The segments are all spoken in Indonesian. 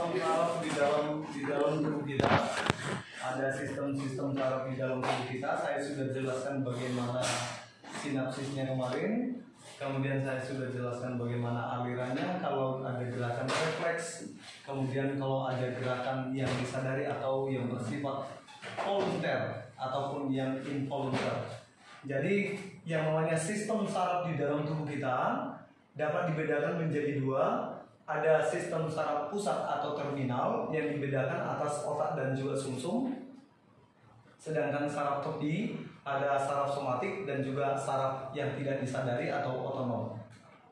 sistem saraf di dalam di dalam tubuh kita. Ada sistem-sistem saraf di dalam tubuh kita. Saya sudah jelaskan bagaimana sinapsisnya kemarin. Kemudian saya sudah jelaskan bagaimana alirannya. Kalau ada gerakan refleks, kemudian kalau ada gerakan yang disadari atau yang bersifat volunteer ataupun yang involunteer. Jadi yang namanya sistem saraf di dalam tubuh kita dapat dibedakan menjadi dua. Ada sistem saraf pusat atau terminal yang dibedakan atas otak dan juga sumsum. Sedangkan saraf tepi ada saraf somatik dan juga saraf yang tidak disadari atau otonom.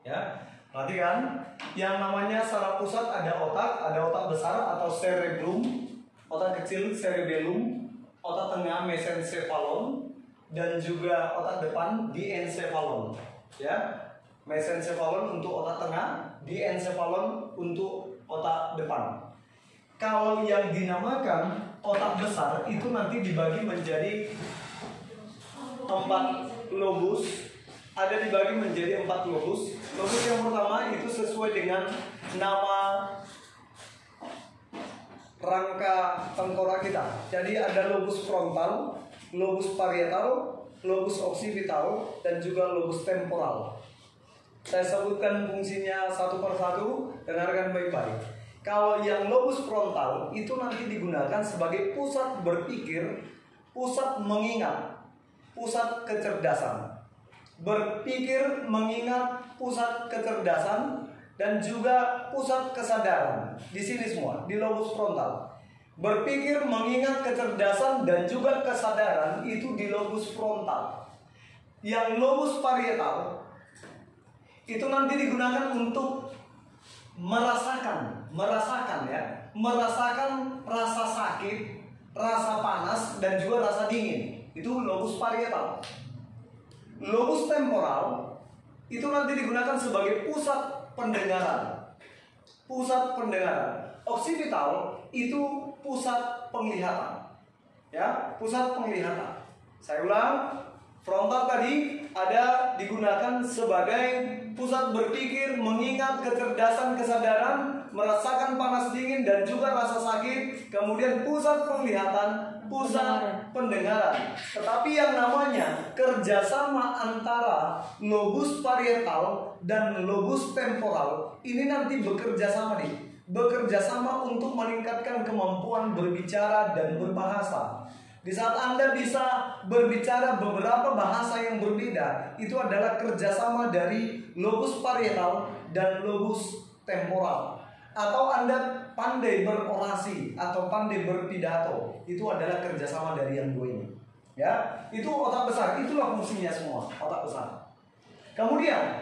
Ya, perhatikan yang namanya saraf pusat ada otak, ada otak besar atau cerebellum, otak kecil cerebellum, otak tengah mesencephalon, dan juga otak depan diencephalon. Ya, mesencephalon untuk otak tengah, diencephalon untuk otak depan. Kalau yang dinamakan otak besar itu nanti dibagi menjadi empat lobus, ada dibagi menjadi empat lobus. Lobus yang pertama itu sesuai dengan nama rangka tengkorak kita. Jadi ada lobus frontal, lobus parietal, lobus occipital, dan juga lobus temporal. Saya sebutkan fungsinya satu persatu, dengarkan baik-baik. Kalau yang lobus frontal itu nanti digunakan sebagai pusat berpikir, pusat mengingat, pusat kecerdasan. Berpikir, mengingat, pusat kecerdasan, dan juga pusat kesadaran. Di sini semua, di lobus frontal. Berpikir, mengingat, kecerdasan, dan juga kesadaran itu di lobus frontal. Yang lobus parietal itu nanti digunakan untuk merasakan, merasakan ya, merasakan rasa sakit, rasa panas dan juga rasa dingin. Itu lobus parietal. Lobus temporal itu nanti digunakan sebagai pusat pendengaran. Pusat pendengaran. Occipital itu pusat penglihatan. Ya, pusat penglihatan. Saya ulang, frontal tadi ada digunakan sebagai pusat berpikir, mengingat kecerdasan kesadaran, merasakan panas dingin dan juga rasa sakit, kemudian pusat penglihatan, pusat pendengaran. Tetapi yang namanya kerjasama antara lobus parietal dan lobus temporal ini nanti bekerja sama nih, bekerja sama untuk meningkatkan kemampuan berbicara dan berbahasa. Di saat Anda bisa berbicara beberapa bahasa yang berbeda, itu adalah kerjasama dari lobus parietal dan lobus temporal. Atau Anda pandai berorasi atau pandai berpidato, itu adalah kerjasama dari yang dua ini. Ya, itu otak besar, itulah fungsinya semua, otak besar. Kemudian,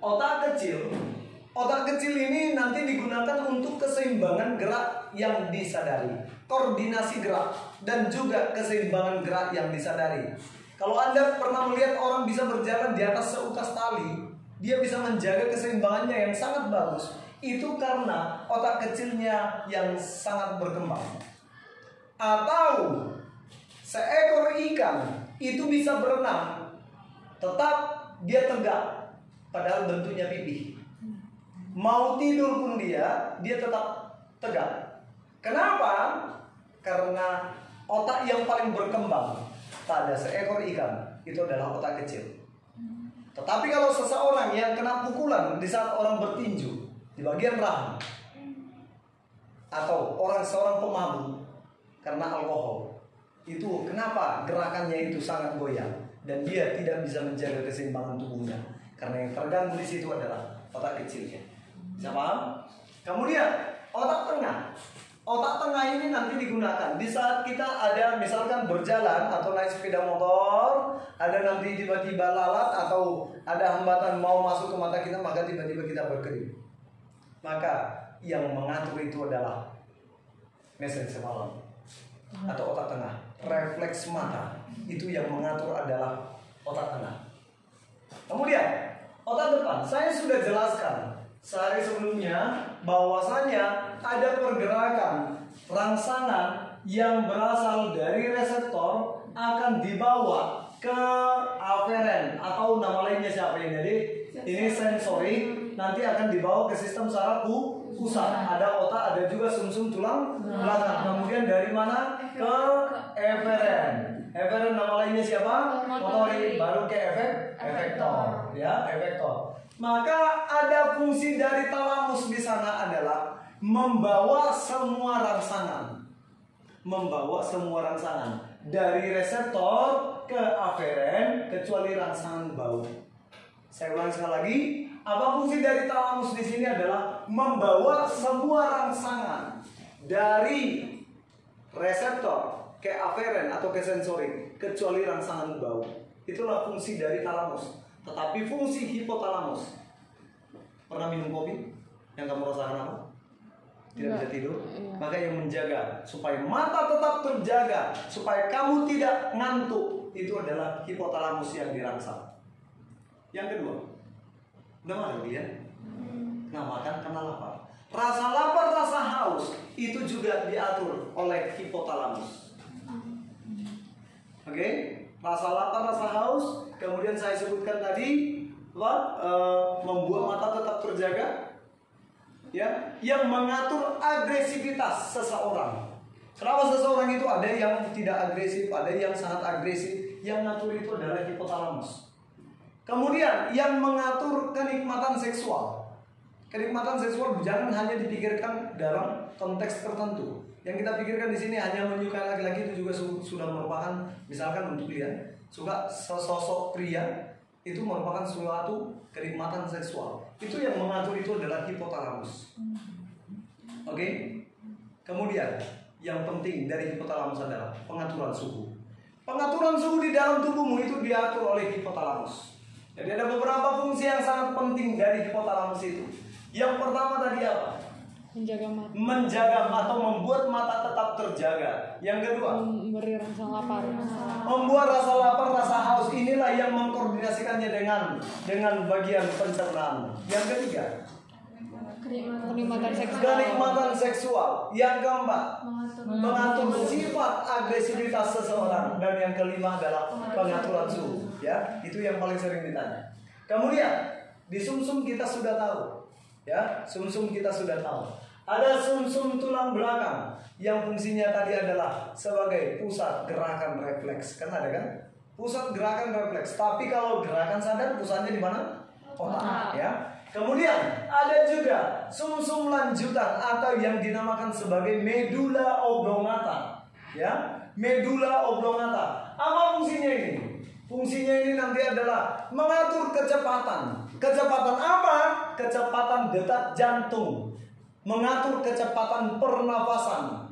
otak kecil Otak kecil ini nanti digunakan untuk keseimbangan gerak yang disadari, koordinasi gerak, dan juga keseimbangan gerak yang disadari. Kalau Anda pernah melihat orang bisa berjalan di atas seutas tali, dia bisa menjaga keseimbangannya yang sangat bagus. Itu karena otak kecilnya yang sangat berkembang. Atau seekor ikan itu bisa berenang, tetap dia tegak, padahal bentuknya pipih mau tidur pun dia, dia tetap tegak. Kenapa? Karena otak yang paling berkembang pada seekor ikan itu adalah otak kecil. Tetapi kalau seseorang yang kena pukulan di saat orang bertinju di bagian rahang atau orang seorang pemabuk karena alkohol itu kenapa gerakannya itu sangat goyang dan dia tidak bisa menjaga keseimbangan tubuhnya karena yang terganggu di situ adalah otak kecilnya. Bisa paham? Kemudian otak tengah. Otak tengah ini nanti digunakan di saat kita ada misalkan berjalan atau naik sepeda motor, ada nanti tiba-tiba lalat atau ada hambatan mau masuk ke mata kita, maka tiba-tiba kita berkedip. Maka yang mengatur itu adalah mesencephalon atau otak tengah. Refleks mata itu yang mengatur adalah otak tengah. Kemudian otak depan, saya sudah jelaskan sehari sebelumnya bahwasanya ada pergerakan rangsangan yang berasal dari reseptor akan dibawa ke aferen atau nama lainnya siapa ini jadi ini sensori nanti akan dibawa ke sistem saraf pusat. Ada otak, ada juga sumsum tulang belakang. Kemudian dari mana ke eferen. Eferen nama lainnya siapa? Motorik. Baru ke efek efektor, ya efektor. Maka ada fungsi dari talamus di sana adalah membawa semua rangsangan. Membawa semua rangsangan dari reseptor ke aferen kecuali rangsangan bau. Saya ulang sekali lagi, apa fungsi dari talamus di sini adalah membawa semua rangsangan dari reseptor ke aferen atau ke sensorik kecuali rangsangan bau. Itulah fungsi dari talamus. Tetapi fungsi hipotalamus Pernah minum kopi? Yang kamu rasakan apa? Tidak bisa tidur. Iya. Maka yang menjaga Supaya mata tetap terjaga Supaya kamu tidak ngantuk Itu adalah hipotalamus yang dirangsang. Yang kedua Udah makan dia? Nah makan karena lapar. Rasa lapar, rasa haus Itu juga diatur oleh hipotalamus. Oke, rasa lapar, rasa haus, kemudian saya sebutkan tadi apa? Eh, membuat mata tetap terjaga, ya, yang mengatur agresivitas seseorang. Kenapa seseorang itu ada yang tidak agresif, ada yang sangat agresif, yang mengatur itu adalah hipotalamus. Kemudian yang mengatur kenikmatan seksual. Kenikmatan seksual jangan hanya dipikirkan dalam konteks tertentu. Yang kita pikirkan di sini hanya menyukai laki-laki itu juga su- sudah merupakan misalkan untuk dia suka sesosok pria itu merupakan suatu kenikmatan seksual. Itu yang mengatur itu adalah hipotalamus. Oke? Kemudian yang penting dari hipotalamus adalah pengaturan suhu. Pengaturan suhu di dalam tubuhmu itu diatur oleh hipotalamus. Jadi ada beberapa fungsi yang sangat penting dari hipotalamus itu. Yang pertama tadi apa? Menjaga mata. Menjaga atau membuat mata tetap terjaga. Yang kedua, memberi rasa lapar. Membuat rasa lapar, rasa haus inilah yang mengkoordinasikannya dengan dengan bagian pencernaan. Yang ketiga, kenikmatan seksual. kenikmatan seksual. Yang keempat, mengatur. Sifat agresivitas seseorang. Dan yang kelima adalah pengaturan suhu ya. Itu yang paling sering ditanya. Kemudian di sumsum kita sudah tahu ya. Sumsum kita sudah tahu ada sumsum tulang belakang yang fungsinya tadi adalah sebagai pusat gerakan refleks kan ada kan pusat gerakan refleks tapi kalau gerakan sadar pusatnya di mana otak ya Kemudian ada juga sumsum lanjutan atau yang dinamakan sebagai medula oblongata. Ya, medula oblongata. Apa fungsinya ini? Fungsinya ini nanti adalah mengatur kecepatan. Kecepatan apa? Kecepatan detak jantung. Mengatur kecepatan pernafasan.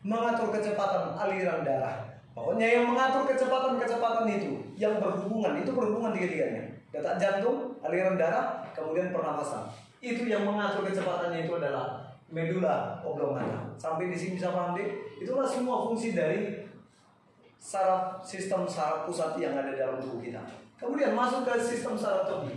Mengatur kecepatan aliran darah. Pokoknya yang mengatur kecepatan-kecepatan itu yang berhubungan, itu berhubungan tiga-tiganya. Detak jantung, aliran darah, kemudian pernafasan. Itu yang mengatur kecepatannya itu adalah medula oblongata. Sampai di sini bisa paham deh? Itulah semua fungsi dari saraf sistem saraf pusat yang ada dalam tubuh kita. Kemudian masuk ke sistem saraf topi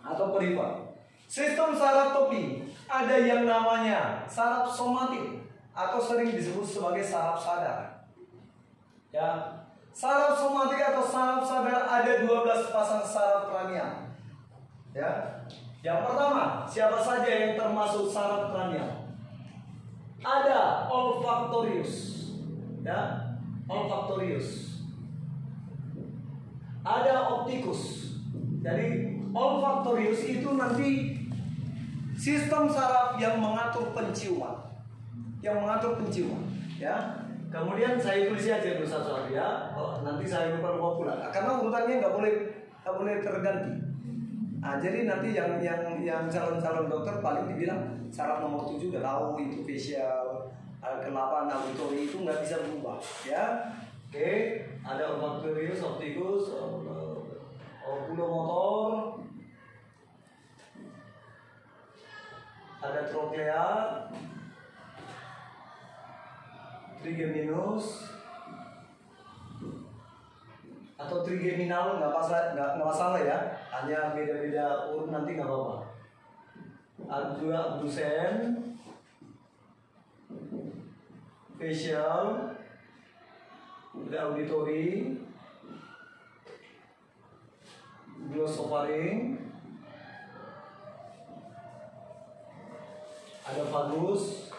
atau perifer. Sistem saraf topi ada yang namanya saraf somatik atau sering disebut sebagai saraf sadar. Ya, saraf somatik atau saraf sadar ada 12 pasang saraf kranial. Ya. Yang pertama, siapa saja yang termasuk saraf kranial? Ada olfactorius. Ya, olfactorius. Ada opticus. Jadi olfactorius itu nanti sistem saraf yang mengatur penciuman. Yang mengatur penciuman, ya. Kemudian saya tulis aja dulu satu-satu ya. Oh, nanti saya lupa lupa pula. Karena urutannya nggak boleh nggak boleh terganti. Nah, jadi nanti yang yang yang calon-calon dokter paling dibilang saraf nomor 7 udah tahu itu facial, ke-8 auditory itu nggak bisa berubah, ya. Oke, ada olfactorius, opticus, oculomotor, ada troklea, trigeminus, atau trigeminal nggak masalah nggak nggak masalah ya. Hanya beda-beda urut nanti nggak apa-apa. Juga abdusen facial. Ada auditory. Glossofaring ada vagus,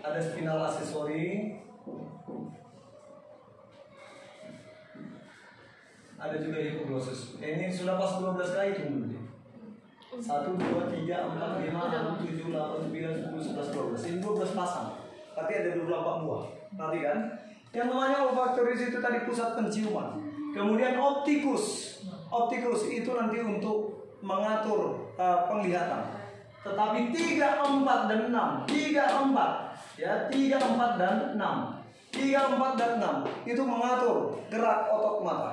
ada spinal aksesori, ada juga hipoglossus. Ini sudah pas 12 kali itu dulu deh. 1, 2, 3, 4, 5, 6, 7, 8, 9, 10, 11, 12 Ini 12 pasang. Tapi ada 24 buah. Perhatikan Yang namanya olfaktoris itu tadi pusat penciuman. Kemudian optikus. Optikus itu nanti untuk mengatur uh, penglihatan. Tetapi 3, 4, dan 6 3, 4 Ya, 3, 4, dan 6 3, 4, dan 6 Itu mengatur gerak otot mata.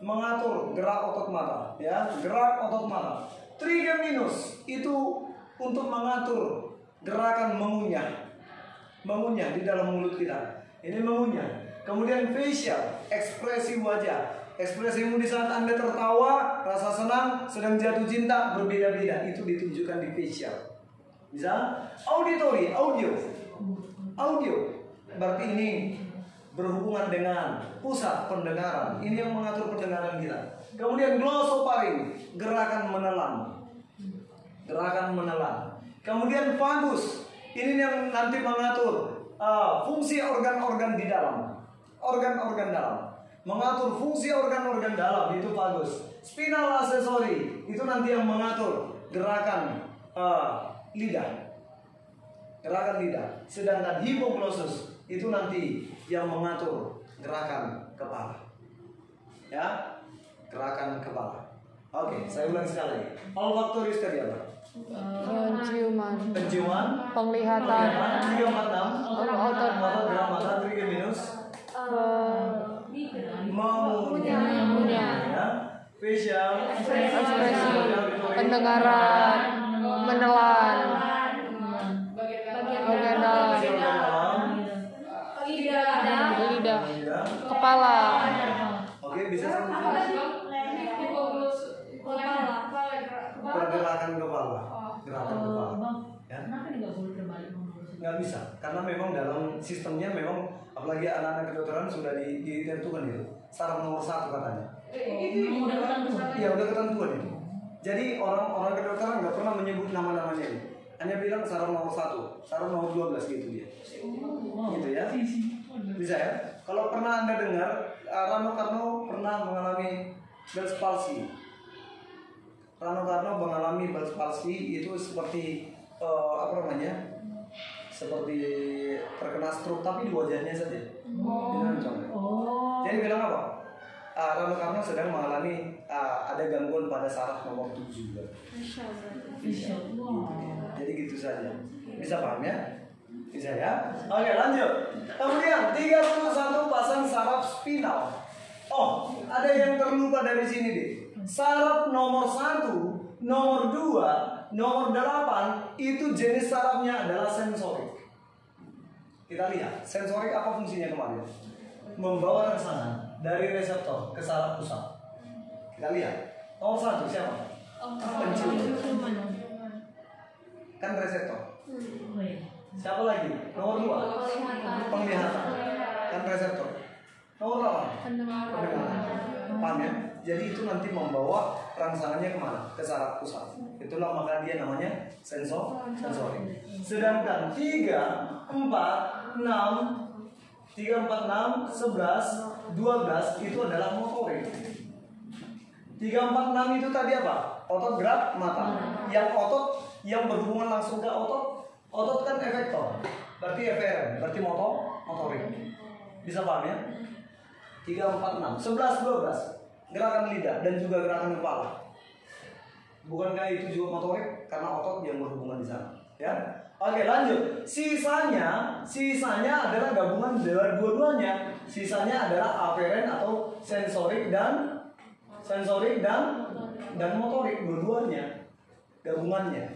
Mengatur gerak otot mata. Ya gerak otot mata. Trigeminus itu untuk mengatur gerakan mengunyah. Mengunyah di dalam mulut kita. Ini mengunyah. Kemudian facial ekspresi wajah ekspresimu di saat anda tertawa rasa senang sedang jatuh cinta berbeda-beda itu ditunjukkan di facial bisa auditory audio audio berarti ini berhubungan dengan pusat pendengaran. Ini yang mengatur pendengaran kita. Kemudian glossoparing, gerakan menelan. Gerakan menelan. Kemudian vagus, ini yang nanti mengatur uh, fungsi organ-organ di dalam. Organ-organ dalam. Mengatur fungsi organ-organ dalam itu vagus. Spinal aksesori itu nanti yang mengatur gerakan uh, lidah. Gerakan lidah. Sedangkan hipoglossus itu nanti yang mengatur gerakan kepala. Ya, gerakan kepala. Oke, saya ulang sekali lagi. Olfaktoris tadi apa? Penciuman. Penciuman, Penglihatan. tiga empat enam, Otot. otot gerak mata, tiga minus, mengunyah, Mengunyah. ya, facial, Ekspresi. Pendengaran. Menelan. Bagian dalam. facial dalam, Lidah. lidah. Kepala. Oke, bisa sebutkan pergerakan kepala, gerakan kepala. Ya. nggak bisa karena memang dalam sistemnya memang apalagi anak-anak kedokteran sudah di- ditentukan itu. Saraf nomor satu katanya. Ya udah ketentuan itu jadi orang-orang kedokteran nggak pernah menyebut nama-namanya ini. Hanya bilang saraf nomor satu saraf nomor 12 gitu dia. Gitu ya. Bisa ya? Kalau pernah anda dengar uh, Rano Karno pernah mengalami Bell's palsy Rano Karno mengalami Bell's palsy itu seperti uh, apa namanya seperti terkena stroke tapi di wajahnya saja. Dengan contoh. jadi bilang apa? Uh, Rano Karno sedang mengalami uh, ada gangguan pada saraf nomor 7 juga jadi gitu saja. Bisa paham ya? Bisa ya? Oke lanjut. Kemudian 31 pasang saraf spinal. Oh ada yang terlupa dari sini deh saraf nomor satu nomor dua nomor delapan itu jenis sarafnya adalah sensorik kita lihat sensorik apa fungsinya kemarin membawa rangsangan dari reseptor ke saraf pusat kita lihat nomor satu siapa pencium kan reseptor Siapa lagi? Nomor dua. Penglihatan. Kan reseptor. Nomor berapa? Pendengaran. Paham ya? Jadi itu nanti membawa rangsangannya ke mana? Ke saraf pusat. Itulah maka dia namanya sensor sensori. Sedangkan 3, 4, 6, 3, 4, 6, 11, 12 itu adalah motorik. 3, 4, 6 itu tadi apa? Otot gerak mata. Yang otot yang berhubungan langsung ke otot Otot kan efektor, berarti eferen, berarti motor, motorik. Bisa paham ya? 3, 4, 6, 11, 12 Gerakan lidah dan juga gerakan kepala Bukankah itu juga motorik? Karena otot yang berhubungan di sana ya Oke lanjut Sisanya Sisanya adalah gabungan dari dua-duanya Sisanya adalah aferen atau sensorik dan Sensorik dan Dan motorik dua-duanya Gabungannya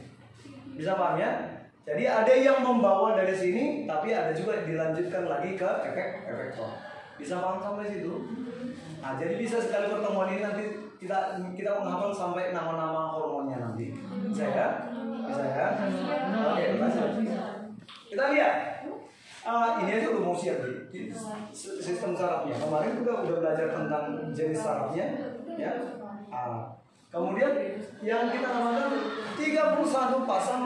Bisa paham ya? Jadi ada yang membawa dari sini, tapi ada juga dilanjutkan lagi ke efek efektor. Bisa paham sampai situ? Nah, jadi bisa sekali pertemuan ini nanti kita kita menghafal sampai nama-nama hormonnya nanti. Bisa ya? Bisa ya? Oke. Kita lihat. Ah, ini aja udah mau siap di sistem sarafnya. Kemarin udah udah belajar tentang jenis sarafnya, ya. Ah, Kemudian yang kita namakan 31 pasang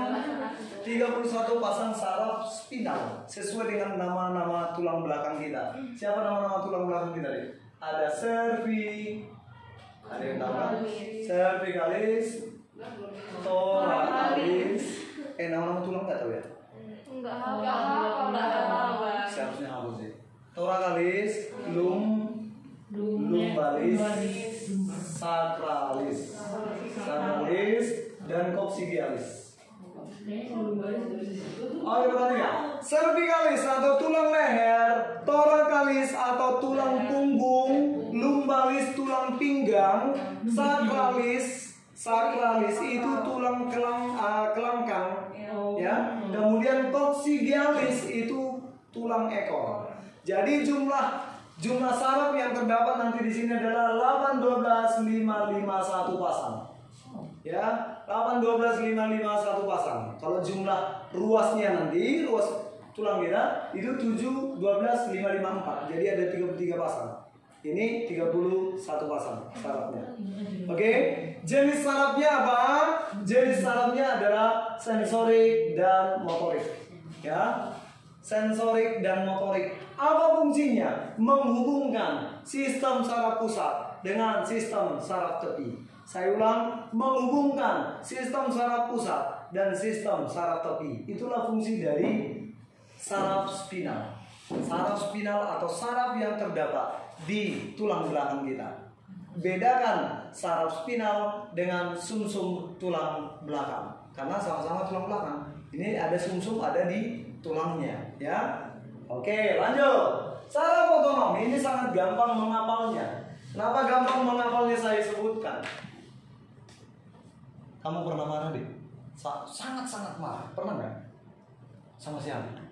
31 pasang saraf spinal sesuai dengan nama-nama tulang belakang kita. Siapa nama-nama tulang belakang kita nih? Ada cervi, ada yang tahu? Cervicalis, thoracalis. Eh nama-nama tulang nggak tahu ya? Enggak hafal, enggak hafal. Seharusnya hafal sih. Thoracalis, lum, lumbalis, sacralis, sacralis, dan coccygealis. Oh, berarti ya. Cervicalis atau tulang leher, thoracalis atau tulang punggung, lumbalis tulang pinggang, sacralis, sacralis itu tulang kelang uh, kelangkang, ya. Kemudian coccygealis itu tulang ekor. Jadi jumlah jumlah saraf yang terdapat nanti di sini adalah 8 12 5 5 1 pasang. Ya, 8 12 5 5 1 pasang. Kalau jumlah ruasnya nanti ruas tulang kita itu 7 12 5 5 4. Jadi ada 33 pasang. Ini 31 pasang sarafnya. Oke, jenis sarafnya apa? Jenis sarafnya adalah sensorik dan motorik. Ya, sensorik dan motorik. Apa fungsinya? Menghubungkan sistem saraf pusat dengan sistem saraf tepi. Saya ulang, menghubungkan sistem saraf pusat dan sistem saraf tepi. Itulah fungsi dari saraf spinal. Saraf spinal atau saraf yang terdapat di tulang belakang kita. Bedakan saraf spinal dengan sumsum tulang belakang karena sama-sama tulang belakang. Ini ada sumsum ada di tulangnya, ya. Oke, lanjut. Saraf otonom ini sangat gampang menghafalnya. Kenapa gampang menghafalnya saya sebutkan? Kamu pernah marah deh? Sangat-sangat marah. Pernah nggak? Sama siapa?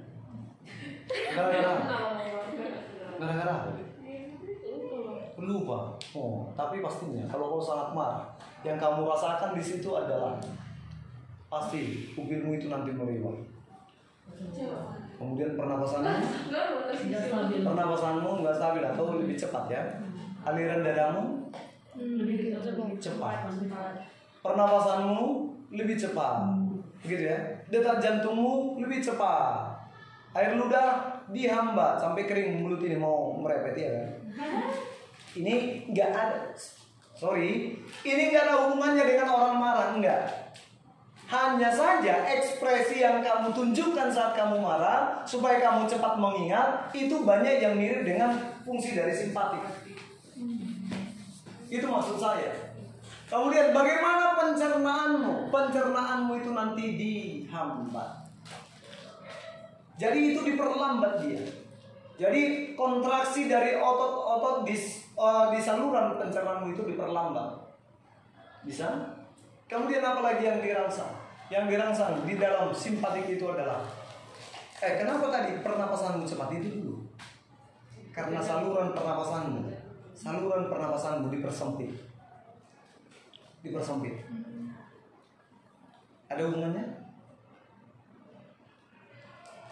Gara-gara? Gara-gara apa? Lupa. Oh, tapi pastinya kalau kau sangat marah, yang kamu rasakan di situ adalah pasti upilmu itu nanti meriwah. Kemudian pernapasanmu, pernapasanmu nggak stabil atau lebih cepat ya. Aliran dadamu cepat. Pernapasanmu lebih cepat, gitu ya. Detak jantungmu lebih cepat. Air ludah dihambat sampai kering mulut ini mau merepet ya kan. Ini nggak ada, sorry, ini nggak ada hubungannya dengan orang marah, enggak. Hanya saja ekspresi yang kamu tunjukkan saat kamu marah supaya kamu cepat mengingat itu banyak yang mirip dengan fungsi dari simpatik. Itu maksud saya. Kemudian bagaimana pencernaanmu? Pencernaanmu itu nanti dihambat. Jadi itu diperlambat dia. Jadi kontraksi dari otot-otot di, uh, di saluran pencernaanmu itu diperlambat. Bisa? Kemudian apa lagi yang dirangsang? Yang dirangsang di dalam simpatik itu adalah Eh, kenapa tadi pernapasanmu cepat itu dulu? Karena saluran pernapasanmu, saluran pernapasanmu dipersempit. Dipersempit. Ada hubungannya?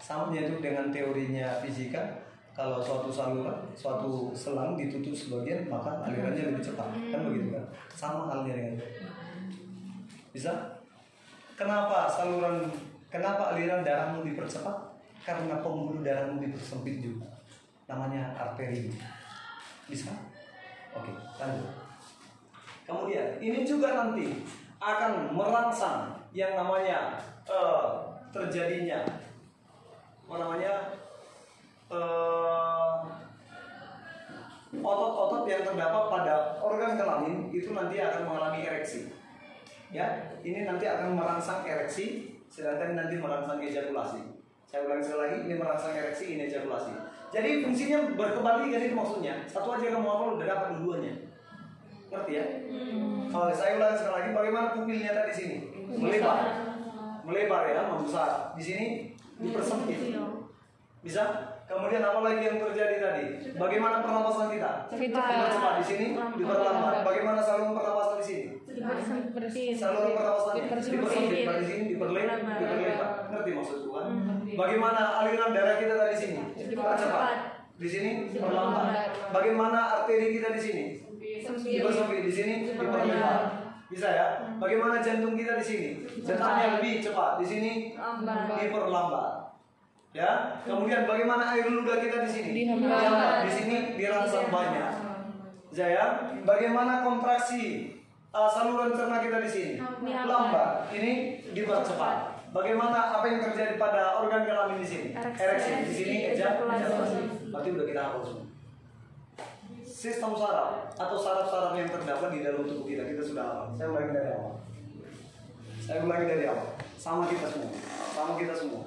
Sama itu dengan teorinya fisika, kalau suatu saluran, suatu selang ditutup sebagian, maka alirannya lebih cepat. Kan begitu kan? Sama halnya dengan bisa? Kenapa saluran, kenapa aliran darahmu dipercepat? Karena pembuluh darahmu dipersempit juga. Namanya arteri. Bisa? Oke, lanjut. Kemudian ini juga nanti akan merangsang yang namanya eh, terjadinya apa namanya eh, otot-otot yang terdapat pada organ kelamin itu nanti akan mengalami ereksi. Ya, ini nanti akan merangsang ereksi, sedangkan nanti merangsang ejakulasi. Saya ulangi sekali lagi, ini merangsang ereksi, ini ejakulasi. Jadi fungsinya berkebalik jadi itu maksudnya. Satu aja kamu hafal udah dapat dua-duanya. Ngerti ya? Kalau saya ulangi sekali lagi, bagaimana pupilnya tadi sini? Melebar. Melebar ya, membesar. Di sini dipersempit. Bisa? Kemudian apa lagi yang terjadi tadi? Bagaimana pernapasan kita? Dipercepat di sini, diperlambat. Bagaimana saluran pernapasan di sini? Saluran pernapasan dipersempit, di sini diperlebar, diperlebar. Ngerti maksudku kan? Bagaimana aliran darah kita tadi sini? Dipercepat. Di sini diperlambat. Bagaimana arteri kita di sini? Dipersempit di sini diperlebar. Bisa ya? Bagaimana jantung kita di sini? Detaknya lebih cepat. Di sini Lambat. diperlambat. Ya. Kemudian bagaimana air ludah kita di sini? Dihambat. Di sini dirangsang banyak. Bisa ya? Bagaimana kontraksi uh, saluran cerna kita di sini? Lambat. Ini dipercepat. Bagaimana apa yang terjadi pada organ kelamin di sini? Ereksi. Di sini eja- Ejakulasi. ejakulasi. Berarti udah kita hapus semua. Sistem saraf atau saraf-saraf yang terdapat di dalam tubuh kita kita sudah hafal. Saya ulangi dari awal. Saya ulangi dari awal. Sama kita semua. Sama kita semua.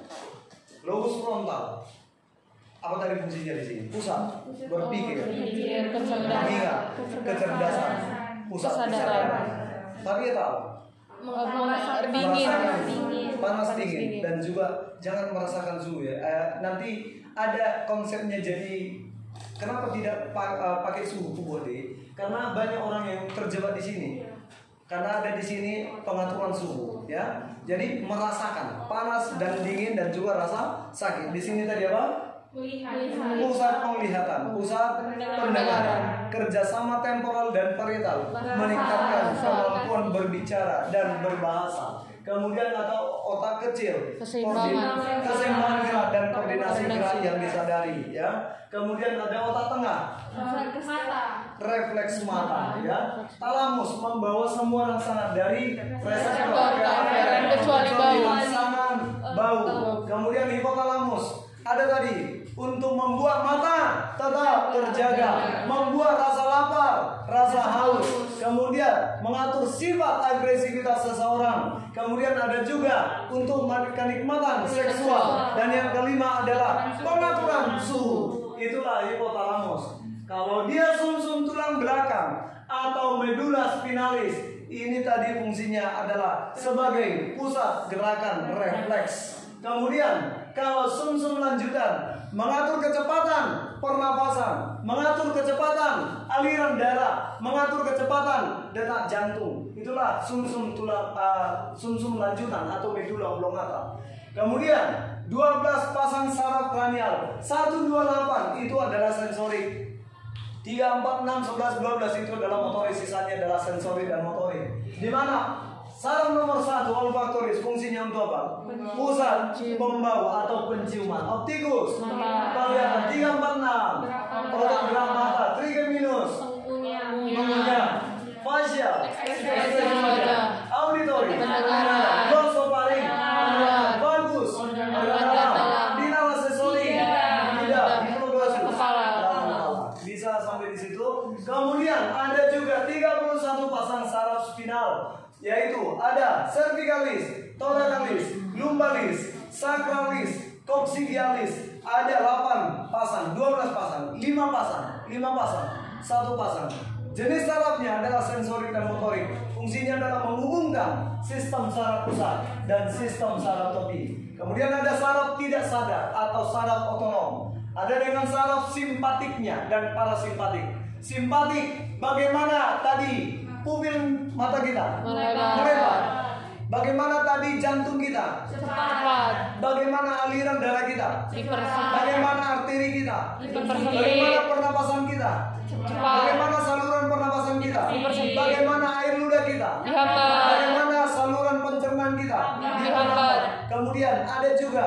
Lobus frontal. Apa tadi fungsinya di sini? Pusat berpikir, Pikir kecerdasan. kecerdasan, pusat Kesadaran. Tapi ya tahu, Merasa dingin. merasakan dingin. panas dingin. dan juga jangan merasakan suhu ya. Eh, nanti ada konsepnya jadi kenapa tidak eh, pakai suhu tubuh deh? Karena banyak orang yang terjebak di sini. Karena ada di sini pengaturan suhu, ya. Jadi merasakan panas dan dingin dan juga rasa sakit. Di sini tadi apa? Pusat penglihatan, pusat pendengaran, kerjasama temporal dan parietal, meningkatkan kemampuan berbicara dan berbahasa. Kemudian atau otak kecil, Keseimbangan. keseimbangan gerak dan koordinasi gerak yang disadari, ya. Kemudian ada otak tengah, Mata. refleks mata, ya. Talamus membawa semua rangsangan dari reseptor ke aferen, kecuali bau. rangsangan bau. Kemudian hipotalamus ada tadi untuk membuat mata tetap terjaga, membuat rasa lapar, rasa haus, kemudian mengatur sifat agresivitas seseorang. Kemudian ada juga untuk kenikmatan seksual dan yang kelima adalah pengaturan suhu. Itulah hipotalamus. Kalau dia sumsum tulang belakang atau medula spinalis, ini tadi fungsinya adalah sebagai pusat gerakan refleks. Kemudian kalau sumsum lanjutan mengatur kecepatan pernapasan, mengatur kecepatan aliran darah, mengatur kecepatan detak jantung. Itulah sumsum tulang uh, sumsum lanjutan atau medula oblongata. Kemudian 12 pasang saraf kranial, 128 itu adalah sensorik. 3, 4, 6, 11, 12 itu adalah motorik, sisanya adalah sensorik dan motorik. Di mana saraf nomor satu olfaktoris fungsinya untuk apa? Pusat pembau atau penciuman. Optikus, penglihatan 3, 4, 6. Otak gerak mata, trigeminus, mengunyah, facial, Ekspresi wajah. auditory, Pendengaran. glossofaring, Pendengaran. vagus, Organ dalam, dalam. dinala sensori, tidak, hipoglosus, Kepala. dalam kepala. Bisa sampai di situ. Kemudian ada juga 31 pasang saraf spinal, yaitu ada cervicalis, thoracalis, lumbalis, sacralis, coccygealis. Ada 8 pasang, 12 pasang, 5 pasang, 5 pasang, satu pasang. Jenis sarafnya adalah sensorik dan motorik. Fungsinya adalah menghubungkan sistem saraf pusat dan sistem saraf topi. Kemudian ada saraf tidak sadar atau saraf otonom. Ada dengan saraf simpatiknya dan parasimpatik. Simpatik, bagaimana tadi pupil mata kita? Melebar. Bagaimana tadi jantung kita? Cepat. Bagaimana aliran darah kita? Dipersempit. Bagaimana arteri kita? Dipersempit. Bagaimana pernapasan kita? Cepat. Bagaimana saluran pernapasan kita? Dipersempit. Bagaimana air ludah kita? Dihambat. Bagaimana saluran pencernaan kita? Dihambat. Kemudian ada juga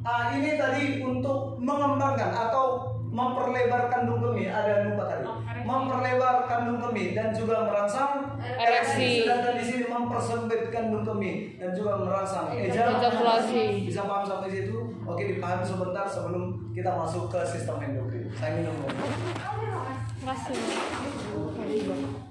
ah, ini tadi untuk mengembangkan atau memperlebar kandung kemih ya. ada lupa tadi. Memperlebar kandung kemih ya, dan juga merangsang ereksi. sedangkan di sini mempersempit kandung kemih ya, dan juga merangsang iya, ejakulasi. bisa paham sampai situ? Oke dipahami sebentar sebelum kita masuk ke sistem endokrin. Saya minum. Dulu terima kasih.